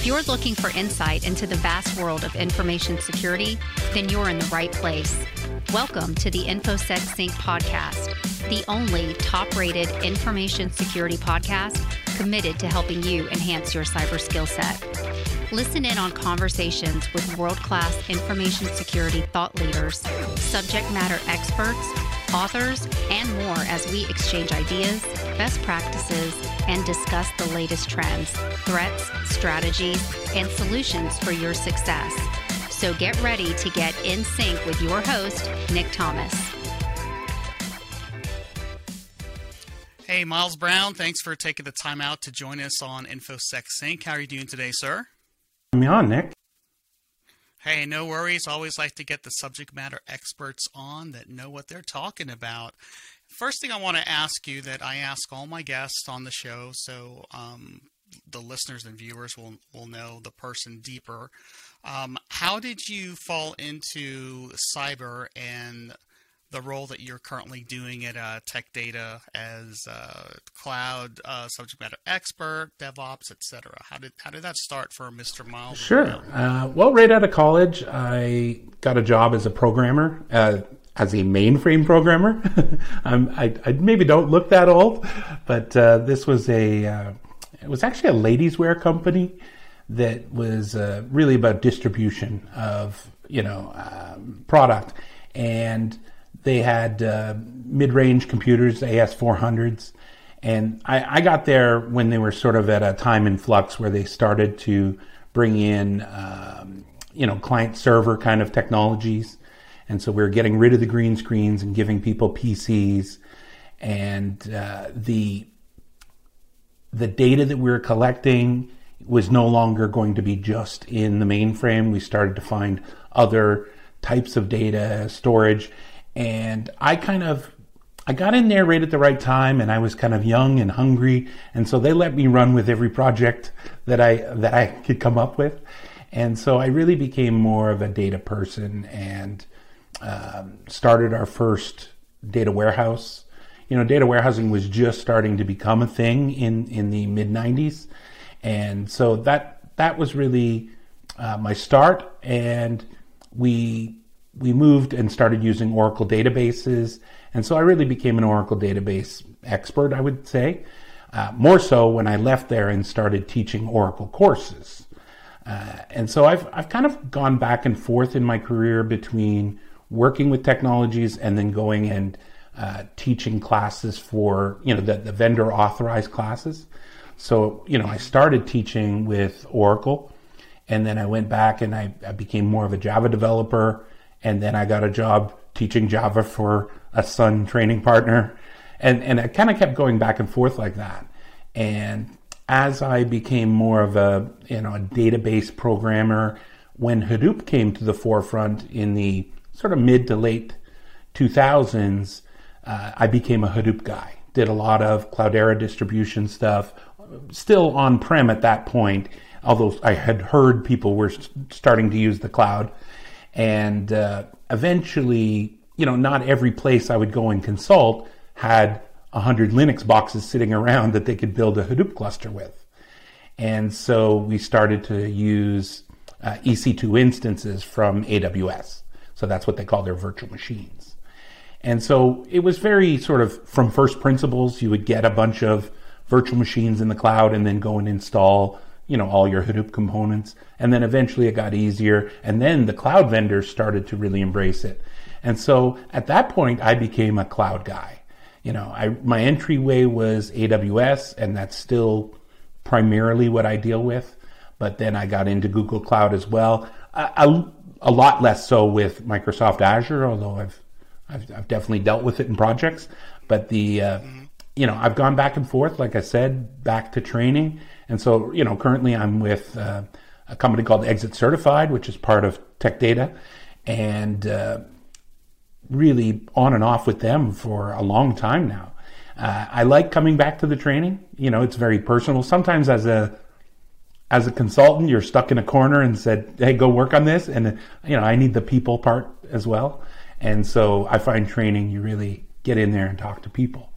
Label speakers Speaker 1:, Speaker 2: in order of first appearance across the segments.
Speaker 1: If you're looking for insight into the vast world of information security, then you're in the right place. Welcome to the InfoSec Sync podcast, the only top rated information security podcast committed to helping you enhance your cyber skill set. Listen in on conversations with world class information security thought leaders, subject matter experts, authors, and more as we exchange ideas, best practices, and discuss the latest trends, threats, strategies, and solutions for your success. So get ready to get in sync with your host, Nick Thomas.
Speaker 2: Hey, Myles Brown, thanks for taking the time out to join us on InfoSec Sync. How are you doing today, sir?
Speaker 3: Me on, Nick.
Speaker 2: Hey, no worries. Always like to get the subject matter experts on that know what they're talking about. First thing I want to ask you that I ask all my guests on the show, so um, the listeners and viewers will will know the person deeper. Um, how did you fall into cyber and the role that you're currently doing at uh, Tech Data as uh, cloud uh, subject matter expert, DevOps, etc. How did how did that start for Mr. Myles?
Speaker 3: Sure. Uh, well, right out of college, I got a job as a programmer. Uh, as a mainframe programmer, I, I, maybe don't look that old, but uh, this was a it was actually a ladies' wear company that was really about distribution of you know um, product and they had uh, mid-range computers, AS400s, and I, I, got there when they were sort of at a time in flux where they started to bring in, um, you know, client-server kind of technologies, and so we were getting rid of the green screens and giving people PCs, and uh, the the data that we were collecting was no longer going to be just in the mainframe. We started to find other types of data storage and I kind of I got in there right at the right time and I was kind of young and hungry and so they let me run with every project that I that I could come up with. And so I really became more of a data person and um, started our first data warehouse. You know data warehousing was just starting to become a thing in in the mid 90s and so that that was really uh, my start and we we moved and started using Oracle databases. And so I really became an Oracle database expert, I would say. Uh, more so when I left there and started teaching Oracle courses. Uh, and so I've, I've kind of gone back and forth in my career between working with technologies and then going and uh, teaching classes for, you know, the, the vendor authorized classes. So, you know, I started teaching with Oracle and then I went back and I, I became more of a Java developer and then I got a job teaching Java for a Sun training partner. And, and I kind of kept going back and forth like that. And as I became more of a, you know, a database programmer, when Hadoop came to the forefront in the sort of mid to late 2000s, uh, I became a Hadoop guy. Did a lot of Cloudera distribution stuff, still on prem at that point, although I had heard people were starting to use the cloud. And uh, eventually, you know, not every place I would go and consult had 100 Linux boxes sitting around that they could build a Hadoop cluster with. And so we started to use uh, EC2 instances from AWS. So that's what they call their virtual machines. And so it was very sort of from first principles. You would get a bunch of virtual machines in the cloud and then go and install you know, all your Hadoop components. And then eventually it got easier. And then the cloud vendors started to really embrace it. And so at that point, I became a cloud guy. You know, I, my entryway was AWS, and that's still primarily what I deal with. But then I got into Google Cloud as well. A, lot less so with Microsoft Azure, although I've, I've, I've definitely dealt with it in projects. But the, uh, you know, I've gone back and forth, like I said, back to training and so, you know, currently I'm with uh, a company called ExitCertified, which is part of Tech Data, and uh, really on and off with them for a long time now. Uh, I like coming back to the training. You know, it's very personal. Sometimes as a as a consultant, you're stuck in a corner and said, "Hey, go work on this," and you know, I need the people part as well. And so I find training, you really get in there and talk to people.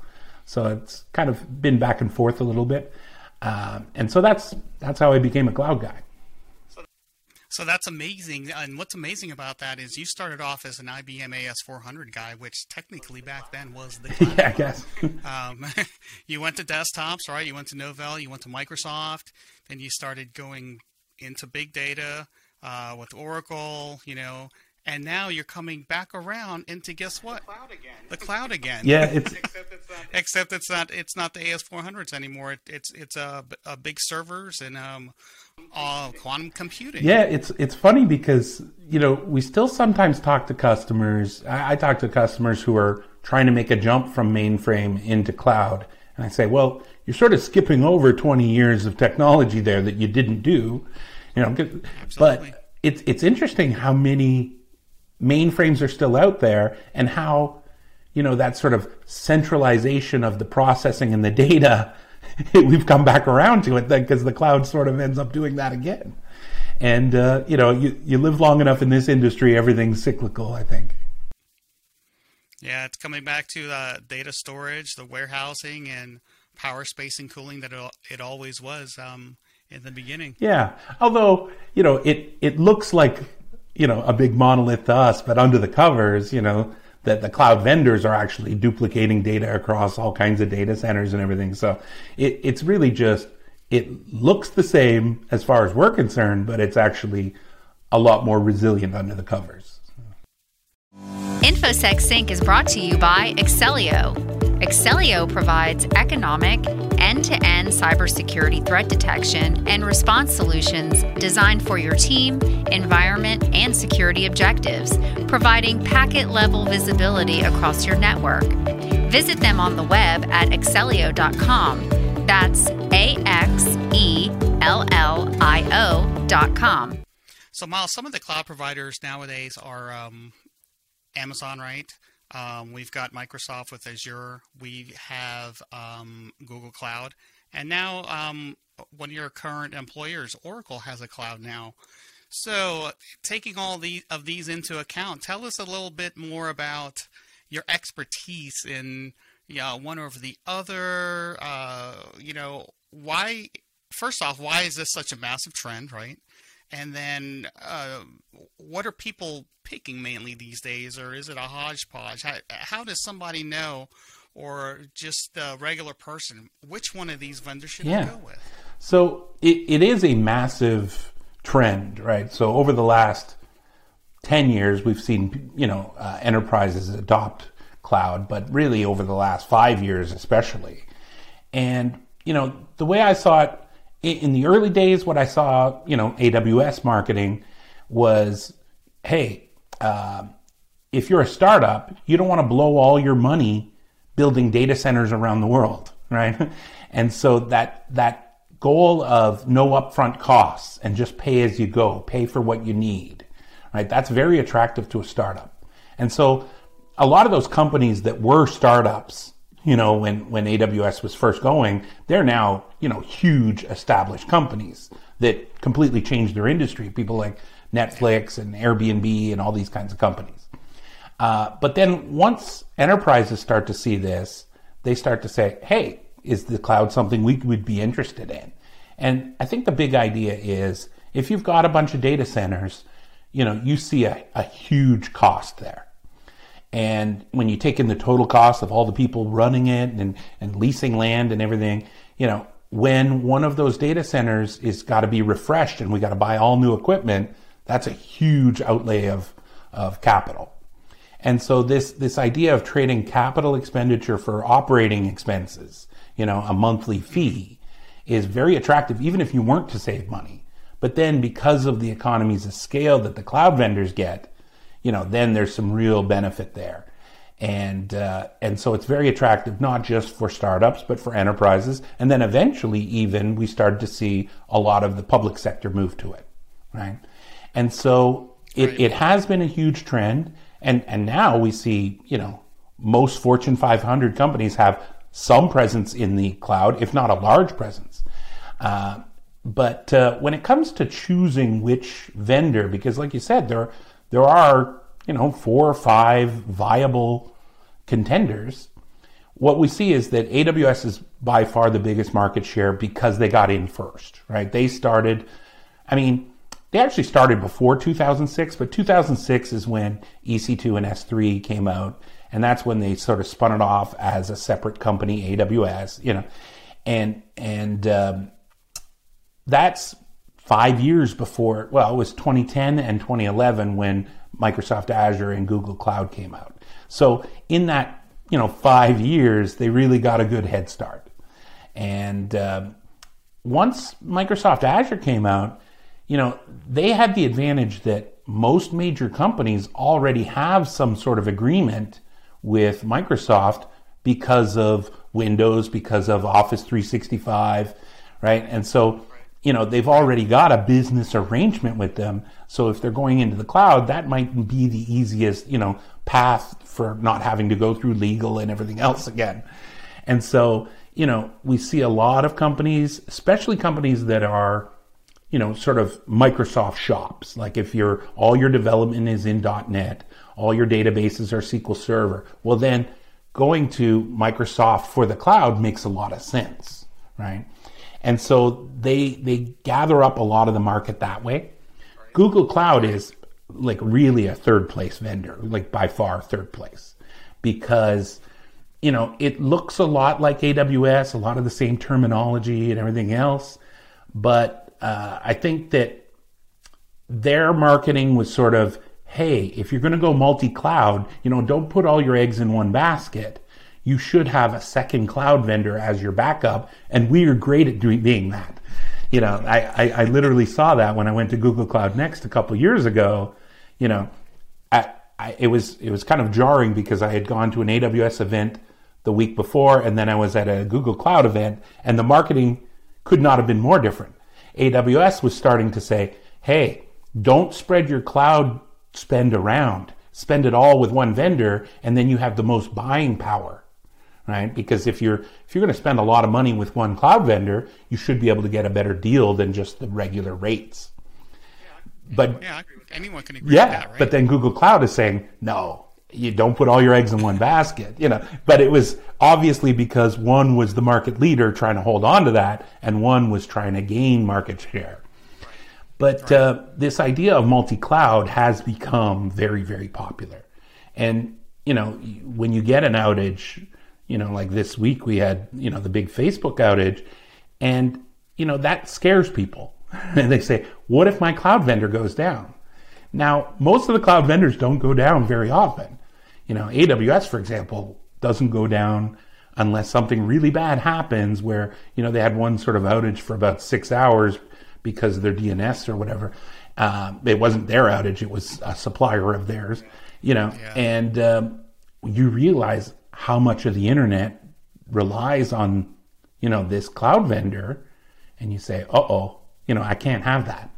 Speaker 3: So it's kind of been back and forth a little bit. Um, and so that's that's how I became a cloud guy.
Speaker 2: So that's amazing. And what's amazing about that is you started off as an IBM AS400 guy, which technically back then was the
Speaker 3: yeah, I guess.
Speaker 2: um, you went to desktops, right? You went to Novell, you went to Microsoft, then you started going into big data uh, with Oracle, you know, and now you're coming back around into guess what?
Speaker 4: The cloud again.
Speaker 2: The cloud again.
Speaker 3: Yeah, it's
Speaker 4: Except it's not.
Speaker 2: Except it's not it's not the AS400s anymore. It, it's it's a, a big servers and um, uh, quantum computing.
Speaker 3: Yeah, it's it's funny because you know we still sometimes talk to customers. I, I talk to customers who are trying to make a jump from mainframe into cloud, and I say, well, you're sort of skipping over 20 years of technology there that you didn't do, you know. 'cause-
Speaker 2: Absolutely.
Speaker 3: But it's it's interesting how many mainframes are still out there and how you know that sort of centralization of the processing and the data we've come back around to it then because the cloud sort of ends up doing that again and uh, you know you, you live long enough in this industry everything's cyclical i think
Speaker 2: Yeah, it's coming back to the data storage, the warehousing, and power, space, and cooling that it, it always was um, in the beginning.
Speaker 3: yeah although you know it it looks like you know a big monolith to us but under the covers you know that the cloud vendors are actually duplicating data across all kinds of data centers and everything so it, it's really just it looks the same as far as we're concerned but it's actually a lot more resilient under the covers
Speaker 1: InfoSec Sync is brought to you by Axellio. Axellio provides economic, end to end cybersecurity threat detection and response solutions designed for your team, environment, and security objectives, providing packet level visibility across your network. Visit them on the web at axellio.com. That's A X E L L I O.com.
Speaker 2: So, Myles, some of the cloud providers nowadays are um, Amazon, right? Um, we've got Microsoft with Azure. We have um, Google Cloud, and now um, one of your current employers, Oracle, has a cloud now. So, taking all the of these into account, tell us a little bit more about your expertise in you know, one over the other. Uh, you know, why? First off, why is this such a massive trend, right? And then, uh, what are people picking mainly these days, or is it a hodgepodge? How, how does somebody know, or just the regular person, which one of these vendors should
Speaker 3: Yeah.
Speaker 2: go with?
Speaker 3: So it, it is a massive trend, right? So over the last 10 years, we've seen, you know, uh, enterprises adopt cloud, but really over the last five years, especially. And, you know, the way I saw it in the early days, what I saw, you know, AWS marketing was, hey, uh, if you're a startup, you don't want to blow all your money building data centers around the world, right? And so that that goal of no upfront costs and just pay as you go, pay for what you need, right? That's very attractive to a startup. And so a lot of those companies that were startups, you know, when when AWS was first going, they're now, you know, huge established companies that completely changed their industry. People like Netflix and Airbnb and all these kinds of companies. Uh, but then once enterprises start to see this, they start to say, hey, is the cloud something we would be interested in? And I think the big idea is if you've got a bunch of data centers, you know, you see a, a huge cost there. And when you take in the total cost of all the people running it and, and leasing land and everything, you know, when one of those data centers is got to be refreshed and we got to buy all new equipment, that's a huge outlay of, of capital. And so this this idea of trading capital expenditure for operating expenses, you know, a monthly fee, is very attractive, even if you weren't to save money. But then because of the economies of scale that the cloud vendors get, you know, then there's some real benefit there. And uh, and so it's very attractive, not just for startups, but for enterprises. And then eventually, even we started to see a lot of the public sector move to it, right? And so it,
Speaker 2: Right.
Speaker 3: it has been a huge trend. And, and now we see, you know, most Fortune 500 companies have some presence in the cloud, if not a large presence. Uh, but uh, when it comes to choosing which vendor, because like you said, there there are you know four or five viable contenders. What we see is that AWS is by far the biggest market share because they got in first, right? They started. I mean, they actually started before 2006, but 2006 is when EC2 and S3 came out, and that's when they sort of spun it off as a separate company, AWS. You know, and and um, that's five years before. Well, it was 2010 and 2011 when Microsoft Azure and Google Cloud came out. So in that you know five years, they really got a good head start. And uh, once Microsoft Azure came out, you know they had the advantage that most major companies already have some sort of agreement with Microsoft because of Windows, because of Office 365, right? And so you know, they've already got a business arrangement with them. So if they're going into the cloud, that might be the easiest, you know, path for not having to go through legal and everything else again. And so, you know, we see a lot of companies, especially companies that are, you know, sort of Microsoft shops. Like if your all your development is in .NET, all your databases are SQL Server. Well, then going to Microsoft for the cloud makes a lot of sense, right? And so they they gather up a lot of the market that way. Google Cloud is like really a third place vendor, like by far third place, because you know it looks a lot like AWS, a lot of the same terminology and everything else, but uh, I think that their marketing was sort of, hey, if you're going to go multi-cloud, you know, don't put all your eggs in one basket you should have a second cloud vendor as your backup. And we are great at doing being that. You know, I, I, I literally saw that when I went to Google Cloud Next a couple years ago. You know, I, I, it was it was kind of jarring because I had gone to an AWS event the week before, and then I was at a Google Cloud event, and the marketing could not have been more different. AWS was starting to say, "Hey, don't spread your cloud spend around. Spend it all with one vendor, and then you have the most buying power." Right? Because if you're if you're going to spend a lot of money with one cloud vendor, you should be able to get a better deal than just the regular rates.
Speaker 2: Yeah, but yeah, anyone can agree
Speaker 3: yeah,
Speaker 2: that, right?
Speaker 3: but then Google Cloud is saying no. You don't put all your eggs in one basket, you know. But it was obviously because one was the market leader trying to hold on to that, and one was trying to gain market share. But right. uh, this idea of multi-cloud has become very, very popular. And you know, when you get an outage, you know, like this week we had, you know, the big Facebook outage and, you know, that scares people. and they say, what if my cloud vendor goes down? Now, most of the cloud vendors don't go down very often. You know, AWS, for example, doesn't go down unless something really bad happens where, you know, they had one sort of outage for about six hours because of their DNS or whatever. Uh, it wasn't their outage, it was a supplier of theirs, you know, yeah. and um, you realize how much of the internet relies on, you know, this cloud vendor, and you say, uh oh, you know, I can't have that.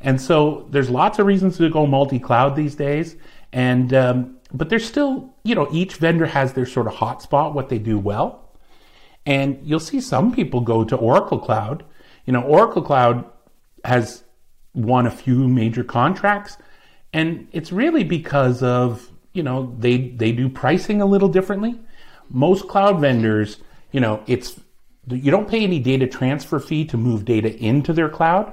Speaker 3: And so there's lots of reasons to go multi-cloud these days, and um, but there's still, you know, each vendor has their sort of hotspot, what they do well, and you'll see some people go to Oracle Cloud. You know, Oracle Cloud has won a few major contracts, and it's really because of you know, they they do pricing a little differently. Most cloud vendors, you know, it's you don't pay any data transfer fee to move data into their cloud,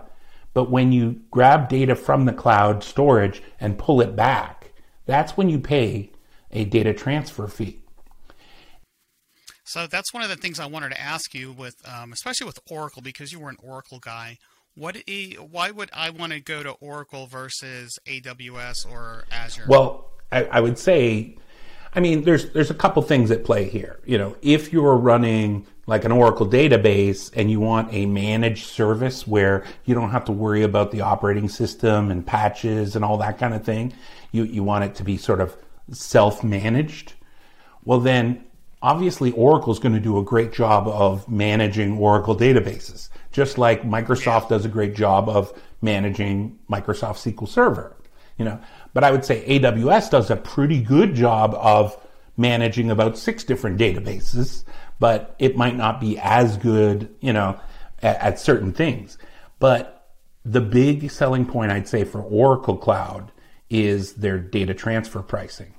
Speaker 3: but when you grab data from the cloud storage and pull it back, that's when you pay a data transfer fee.
Speaker 2: So that's one of the things I wanted to ask you with, um, especially with Oracle, because you were an Oracle guy. What? Why would I want to go to Oracle versus AWS or Azure?
Speaker 3: Well, I, I would say, I mean, there's there's a couple things at play here. You know, if you're running like an Oracle database and you want a managed service where you don't have to worry about the operating system and patches and all that kind of thing, you, you want it to be sort of self managed. Well, then obviously Oracle is going to do a great job of managing Oracle databases, just like Microsoft does a great job of managing Microsoft SQL Server. You know, but I would say AWS does a pretty good job of managing about six different databases, but it might not be as good, you know, at, at certain things. But the big selling point I'd say for Oracle Cloud is their data transfer pricing.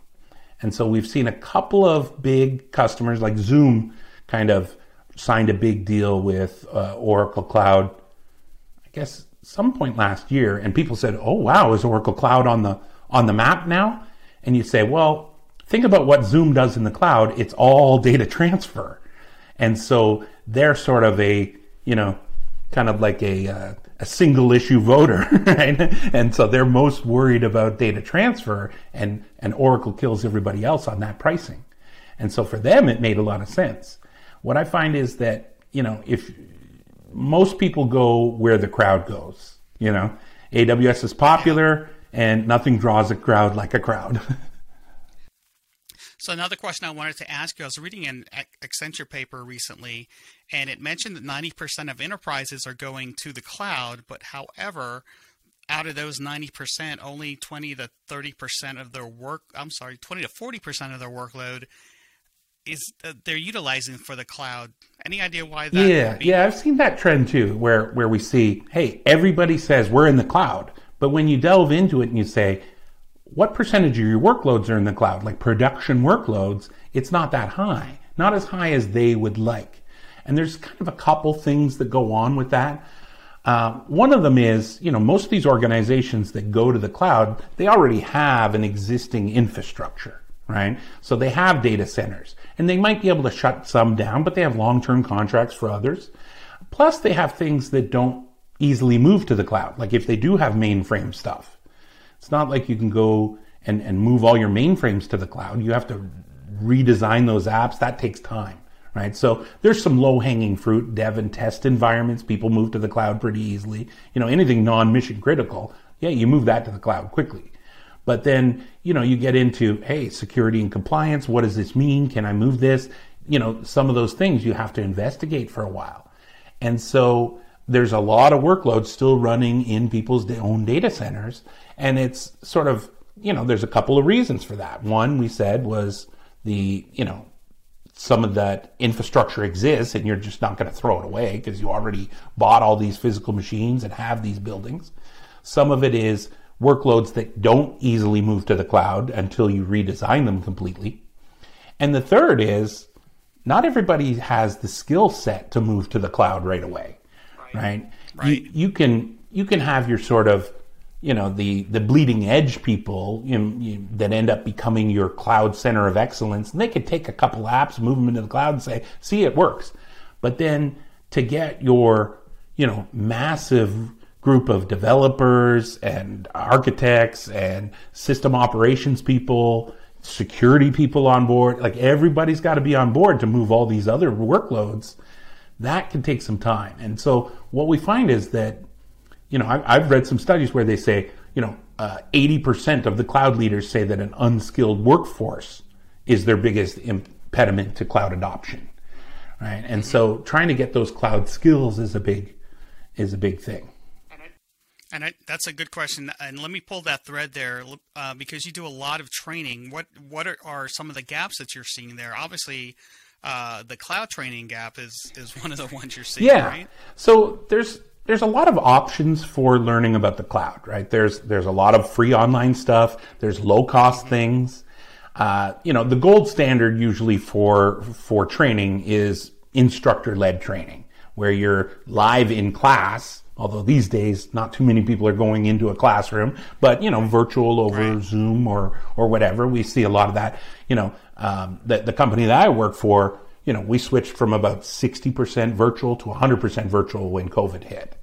Speaker 3: And so we've seen a couple of big customers like Zoom kind of signed a big deal with uh, Oracle Cloud I guess some point last year, and people said, "Oh wow, is Oracle Cloud on the on the map now?" And you say, "Well, think about what Zoom does in the cloud. It's all data transfer." And so they're sort of a, you know, kind of like a uh, a single issue voter, right? And so they're most worried about data transfer, and and Oracle kills everybody else on that pricing. And so for them, it made a lot of sense. What I find is that you know if most people go where the crowd goes, you know, AWS is popular, and nothing draws a crowd like a crowd.
Speaker 2: So another question I wanted to ask you, I was reading an Accenture paper recently, and it mentioned that 90% of enterprises are going to the cloud, but however, out of those 90%, only 20 to 30% of their work, I'm sorry, 20 to 40% of their workload is uh, they're utilizing for the cloud. Any idea why that?
Speaker 3: Yeah, yeah, I've seen that trend too, where where we see, hey, everybody says we're in the cloud, but when you delve into it and you say, what percentage of your workloads are in the cloud? Like production workloads, it's not that high, not as high as they would like. And there's kind of a couple things that go on with that. Uh, one of them is, you know, most of these organizations that go to the cloud, they already have an existing infrastructure, right? So they have data centers and they might be able to shut some down, but they have long-term contracts for others. Plus they have things that don't easily move to the cloud. Like if they do have mainframe stuff, it's not like you can go and, and move all your mainframes to the cloud. You have to redesign those apps. That takes time, right? So there's some low hanging fruit, dev and test environments. People move to the cloud pretty easily. You know, anything non mission critical, yeah, you move that to the cloud quickly. But then, you know, you get into, hey, security and compliance. What does this mean? Can I move this? You know, some of those things you have to investigate for a while. And so there's a lot of workloads still running in people's own data centers. And it's sort of, you know, there's a couple of reasons for that. One, we said, was the, you know, some of that infrastructure exists and you're just not going to throw it away because you already bought all these physical machines and have these buildings. Some of it is workloads that don't easily move to the cloud until you redesign them completely. And the third is not everybody has the skill set to move to the cloud right away right?
Speaker 2: Right.
Speaker 3: You, you can you can have your sort of you know the the bleeding edge people you know, you, that end up becoming your cloud center of excellence and they could take a couple apps move them into the cloud and say see it works but then to get your you know massive group of developers and architects and system operations people security people on board like everybody's got to be on board to move all these other workloads that can take some time. And so what we find is that, you know, I, have read some studies where they say, you know, uh, 80% of the cloud leaders say that an unskilled workforce is their biggest impediment to cloud adoption. Right. And so trying to get those cloud skills is a big, is a big thing.
Speaker 2: And I, that's a good question. And let me pull that thread there uh, because you do a lot of training. What what are, are, some of the gaps that you're seeing there? Obviously, uh, the cloud training gap is is one of the ones you're seeing,
Speaker 3: yeah.
Speaker 2: right?
Speaker 3: So there's there's a lot of options for learning about the cloud, right? There's there's a lot of free online stuff. There's low cost mm-hmm. things. Uh, you know, the gold standard usually for for training is instructor led training, where you're live in class. Although these days, not too many people are going into a classroom, but you know, virtual over right. Zoom or or whatever. We see a lot of that. You know, um, the, the company that I work for, you know, we switched from about 60% virtual to 100% virtual when COVID hit.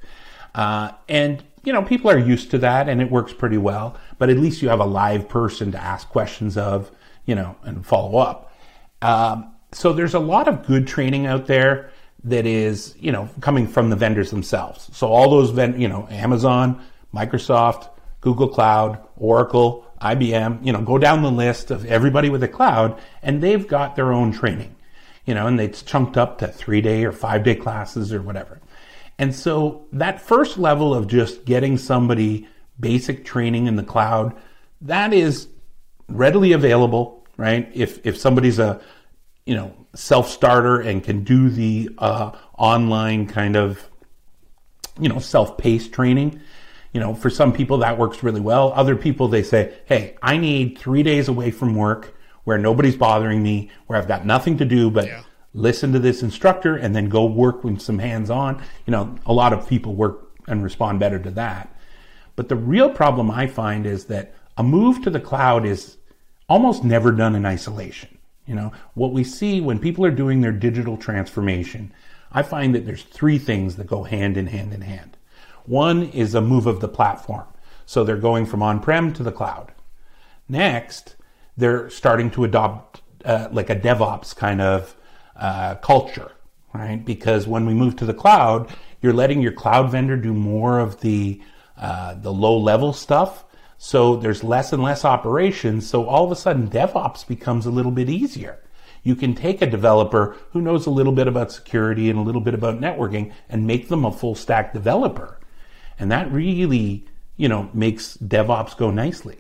Speaker 3: Uh, and, you know, people are used to that and it works pretty well, but at least you have a live person to ask questions of, you know, and follow up. Um, so there's a lot of good training out there that is, you know, coming from the vendors themselves. So all those, vend- you know, Amazon, Microsoft, Google Cloud, Oracle, IBM, you know, go down the list of everybody with a cloud and they've got their own training, you know, and it's chunked up to three day or five day classes or whatever. And so that first level of just getting somebody basic training in the cloud, that is readily available, right? If, if somebody's a, you know, self starter and can do the uh, online kind of, you know, self paced training, you know, for some people that works really well. Other people, they say, Hey, I need three days away from work where nobody's bothering me, where I've got nothing to do but yeah. listen to this instructor and then go work with some hands on. You know, a lot of people work and respond better to that. But the real problem I find is that a move to the cloud is almost never done in isolation. You know, what we see when people are doing their digital transformation, I find that there's three things that go hand in hand in hand. One is a move of the platform. So they're going from on-prem to the cloud. Next, they're starting to adopt uh, like a DevOps kind of uh, culture, right? Because when we move to the cloud, you're letting your cloud vendor do more of the uh, the low level stuff. So there's less and less operations. So all of a sudden, DevOps becomes a little bit easier. You can take a developer who knows a little bit about security and a little bit about networking and make them a full stack developer. And that really, you know, makes DevOps go nicely.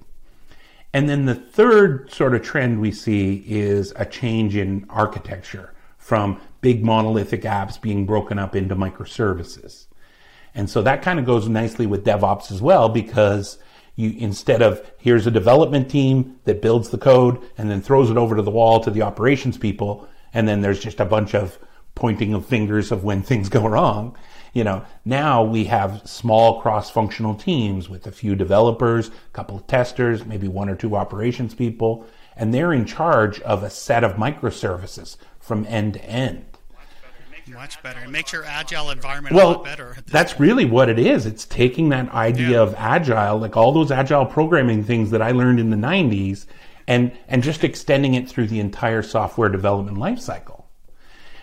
Speaker 3: And then the third sort of trend we see is a change in architecture from big monolithic apps being broken up into microservices. And so that kind of goes nicely with DevOps as well because you instead of here's a development team that builds the code and then throws it over to the wall to the operations people and then there's just a bunch of pointing of fingers of when things go wrong you know, now we have small cross-functional teams with a few developers, a couple of testers, maybe one or two operations people, and they're in charge of a set of microservices from end to end.
Speaker 2: Much better. It makes your agile environment
Speaker 3: well,
Speaker 2: a lot better.
Speaker 3: That's really what it is. It's taking that idea yeah. of agile, like all those agile programming things that I learned in the 90s, and, and just extending it through the entire software development lifecycle.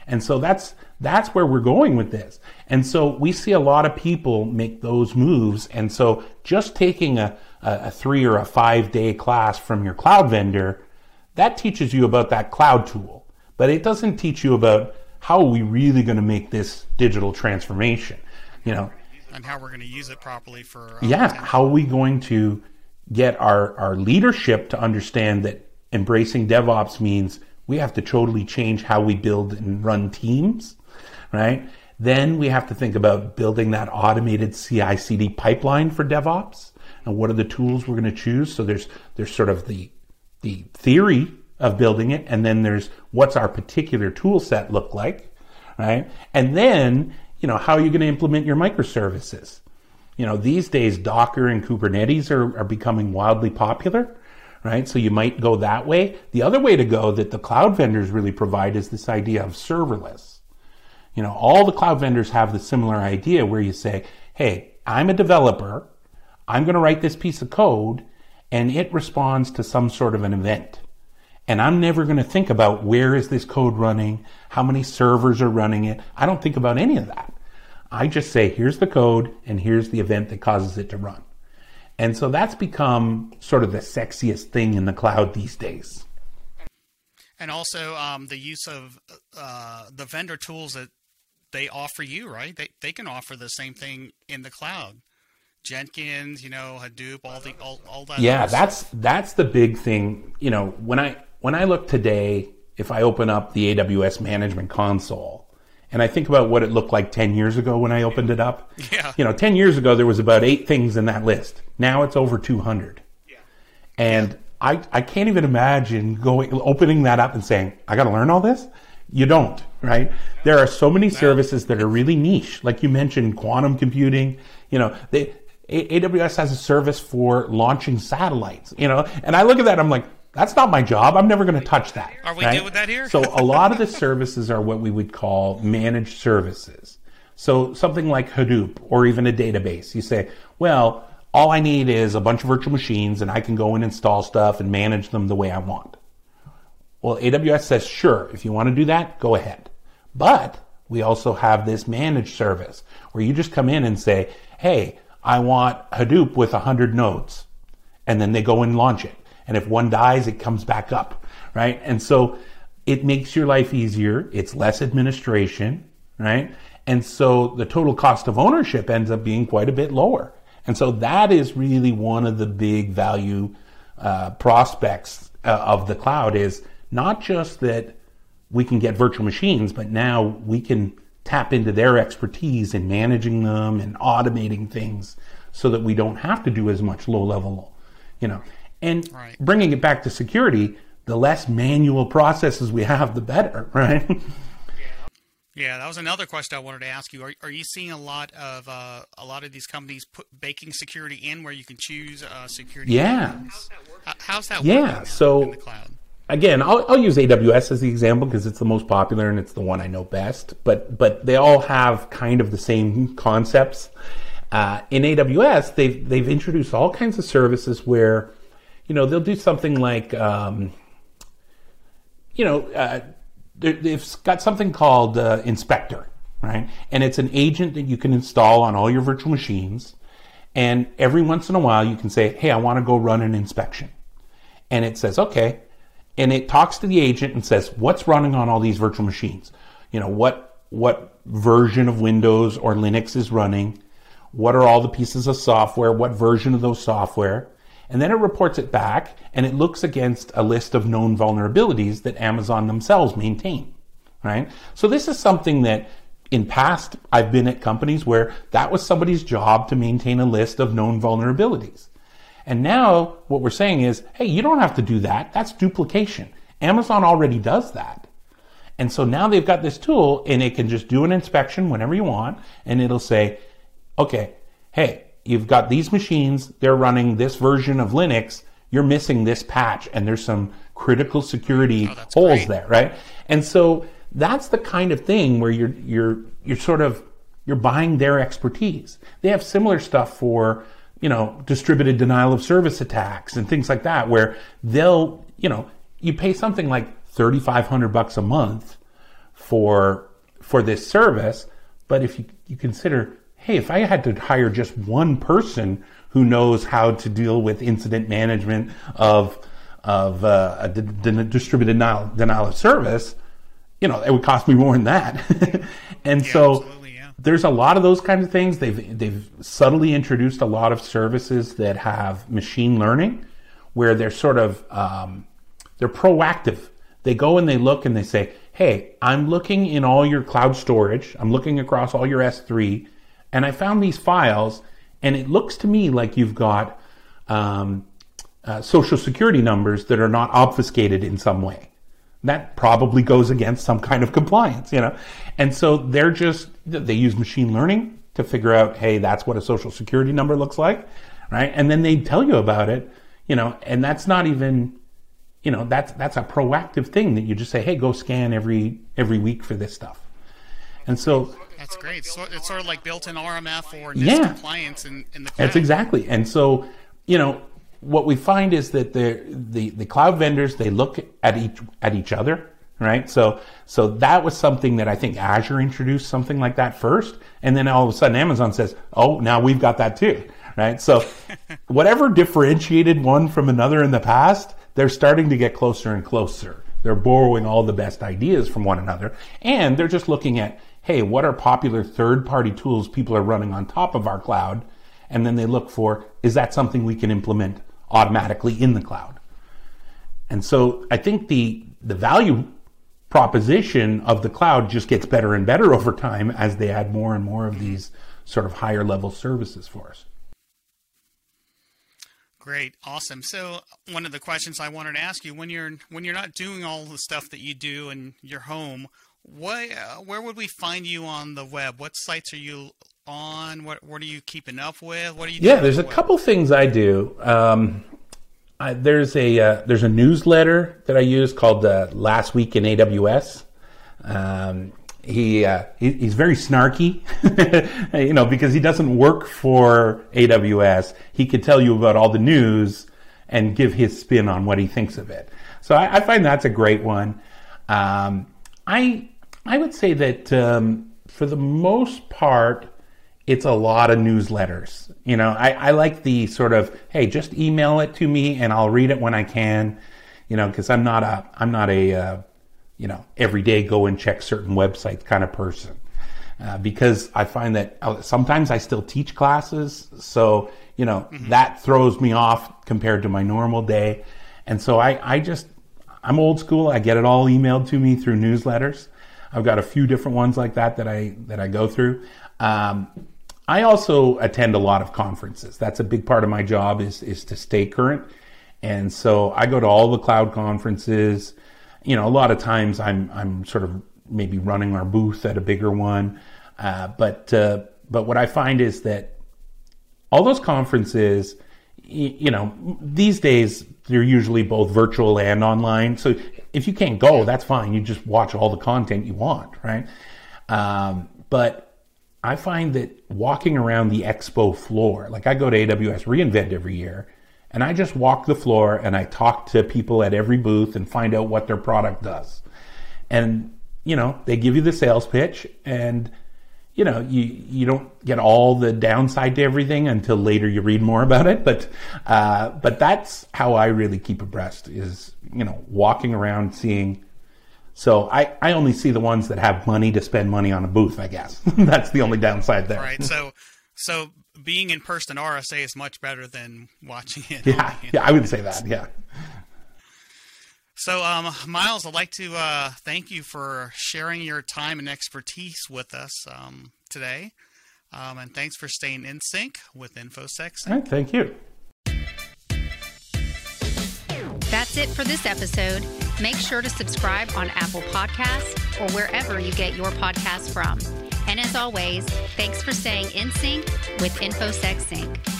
Speaker 3: And so that's that's where we're going with this. And so we see a lot of people make those moves. And so just taking a, a three or a five day class from your cloud vendor, that teaches you about that cloud tool. But it doesn't teach you about how are we really going to make this digital transformation, you know.
Speaker 2: And how we're going to use it properly for.
Speaker 3: Uh, yeah. How are we going to get our, our leadership to understand that embracing DevOps means we have to totally change how we build and run teams right? Then we have to think about building that automated CI CD pipeline for DevOps and what are the tools we're going to choose. So there's, there's sort of the, the theory of building it. And then there's what's our particular tool set look like, right? And then, you know, how are you going to implement your microservices? You know, these days Docker and Kubernetes are, are becoming wildly popular, right? So you might go that way. The other way to go that the cloud vendors really provide is this idea of serverless. You know, all the cloud vendors have the similar idea where you say, hey, I'm a developer. I'm going to write this piece of code and it responds to some sort of an event. And I'm never going to think about where is this code running? How many servers are running it? I don't think about any of that. I just say, here's the code and here's the event that causes it to run. And so that's become sort of the sexiest thing in the cloud these days.
Speaker 2: And also um, the use of uh, the vendor tools that they offer you, right? They they can offer the same thing in the cloud. Jenkins, you know, Hadoop, all the all, all that.
Speaker 3: Yeah, that's that's the big thing. You know, when I when I look today, if I open up the AWS management console and I think about what it looked like 10 years ago when I opened it up.
Speaker 2: Yeah.
Speaker 3: You know, 10 years ago there was about 8 things in that list. Now it's over 200. Yeah. And I I can't even imagine going opening that up and saying, I got to learn all this. You don't, right? There are so many services that are really niche. Like you mentioned, quantum computing. You know, they, AWS has a service for launching satellites. You know, and I look at that, I'm like, that's not my job. I'm never going to touch that.
Speaker 2: Are we right? good with that here?
Speaker 3: so a lot of the services are what we would call managed services. So something like Hadoop or even a database. You say, well, all I need is a bunch of virtual machines and I can go and install stuff and manage them the way I want. Well, AWS says, sure, if you want to do that, go ahead. But we also have this managed service where you just come in and say, hey, I want Hadoop with 100 nodes. And then they go and launch it. And if one dies, it comes back up, right? And so it makes your life easier. It's less administration, right? And so the total cost of ownership ends up being quite a bit lower. And so that is really one of the big value uh, prospects uh, of the cloud is not just that we can get virtual machines, but now we can tap into their expertise in managing them and automating things so that we don't have to do as much low level, you know. And right. bringing it back to security, the less manual processes we have, the better, right?
Speaker 2: Yeah, that was another question I wanted to ask you. Are, are you seeing a lot of uh, a lot of these companies put baking security in where you can choose uh, security?
Speaker 3: Yeah.
Speaker 2: How, how's that
Speaker 3: Yeah,
Speaker 2: working
Speaker 3: so-
Speaker 2: in the cloud?
Speaker 3: Again, I'll, I'll use AWS as the example because it's the most popular and it's the one I know best. But but they all have kind of the same concepts. Uh, in AWS, they've they've introduced all kinds of services where, you know, they'll do something like, um, you know, uh, they- they've got something called uh, Inspector, right? And it's an agent that you can install on all your virtual machines. And every once in a while, you can say, "Hey, I want to go run an inspection." and it says okay and it talks to the agent and says what's running on all these virtual machines? You know what what version of windows or linux is running? What are all the pieces of software? What version of those software? And then it reports it back and it looks against a list of known vulnerabilities that amazon themselves maintain right? So this is something that in past i've been at companies where that was somebody's job to maintain a list of known vulnerabilities and now what we're saying is, hey, you don't have to do that. That's duplication. Amazon already does that. And so now they've got this tool and it can just do an inspection whenever you want and it'll say, okay, hey, you've got these machines, they're running this version of Linux, you're missing this patch and there's some critical security
Speaker 2: Oh,
Speaker 3: holes
Speaker 2: great.
Speaker 3: there, right? And so that's the kind of thing where you're you're you're sort of you're buying their expertise. They have similar stuff for, you know, distributed denial of service attacks and things like that where they'll, you know, you pay something like 3500 bucks a month for for this service, but if you, you consider, hey, if I had to hire just one person who knows how to deal with incident management of of uh, a d- d- distributed denial, denial of service, you know, it would cost me more than that. and so
Speaker 2: absolutely, yeah.
Speaker 3: There's a lot of those kinds of things. They've they've subtly introduced a lot of services that have machine learning, where they're sort of um, they're proactive. They go and they look and they say, "Hey, I'm looking in all your cloud storage. I'm looking across all your S3, and I found these files, and it looks to me like you've got." Um, uh, social security numbers that are not obfuscated in some way. That probably goes against some kind of compliance, you know. And so they're just they use machine learning to figure out, hey, that's what a social security number looks like, right? And then they tell you about it, you know, and that's not even you know, that's that's a proactive thing that you just say, hey, go scan every every week for this stuff. And so
Speaker 2: That's great. So it's sort of like built-in RMF or NIST
Speaker 3: Yeah.
Speaker 2: compliance in, in the cloud.
Speaker 3: That's exactly. And so, you know, what we find is that the the the cloud vendors they look at each at each other, right? So so that was something that I think Azure introduced something like that first, and then all of a sudden Amazon says, "Oh, now we've got that too." Right? So whatever differentiated one from another in the past, they're starting to get closer and closer. They're borrowing all the best ideas from one another, and they're just looking at, hey, what are popular third-party tools people are running on top of our cloud? And then they look for, is that something we can implement automatically in the cloud? And so I think the the value proposition of the cloud just gets better and better over time as they add more and more of these sort of higher level services for us.
Speaker 2: Great, awesome. So one of the questions I wanted to ask you when you're when you're not doing all the stuff that you do in your home, what uh, where would we find you on the web? What sites are you on? What what are you keeping up with? What are you?
Speaker 3: Yeah, there's a
Speaker 2: web?
Speaker 3: couple things I do. Um, I, there's a uh, there's a newsletter that I use called uh, Last Week in AWS. Um, he, uh, he he's very snarky, you know, because he doesn't work for AWS. He could tell you about all the news and give his spin on what he thinks of it. So I, I find that's a great one. Um, I I would say that um, for the most part, it's a lot of newsletters. You know, I, I like the sort of hey, just email it to me and I'll read it when I can. You know, because I'm not a I'm not a uh, you know every day go and check certain websites kind of person. Uh, because I find that uh, sometimes I still teach classes, so you know that throws me off compared to my normal day, and so I, I just I'm old school. I get it all emailed to me through newsletters. I've got a few different ones like that that I that I go through. Um, I also attend a lot of conferences. That's a big part of my job is is to stay current, and so I go to all the cloud conferences. You know, a lot of times I'm I'm sort of maybe running our booth at a bigger one. Uh, but uh, but what I find is that all those conferences, y- you know, these days they're usually both virtual and online. So if you can't go, that's fine. You just watch all the content you want, right? Um, but I find that walking around the expo floor, like I go to AWS reInvent every year, and I just walk the floor and I talk to people at every booth and find out what their product does. And, you know, they give you the sales pitch and you know, you you don't get all the downside to everything until later you read more about it. But uh, but that's how I really keep abreast is you know walking around seeing. So I, I only see the ones that have money to spend money on a booth. I guess that's the only downside there.
Speaker 2: Right. So so being in person RSA is much better than watching it.
Speaker 3: Yeah, yeah, I would say that. Yeah.
Speaker 2: So, um, Myles, I'd like to uh, thank you for sharing your time and expertise with us um, today. Um, and thanks for staying in sync with InfoSec.
Speaker 3: All right, thank you.
Speaker 1: That's it for this episode. Make sure to subscribe on Apple Podcasts or wherever you get your podcasts from. And as always, thanks for staying in sync with InfoSec Sync.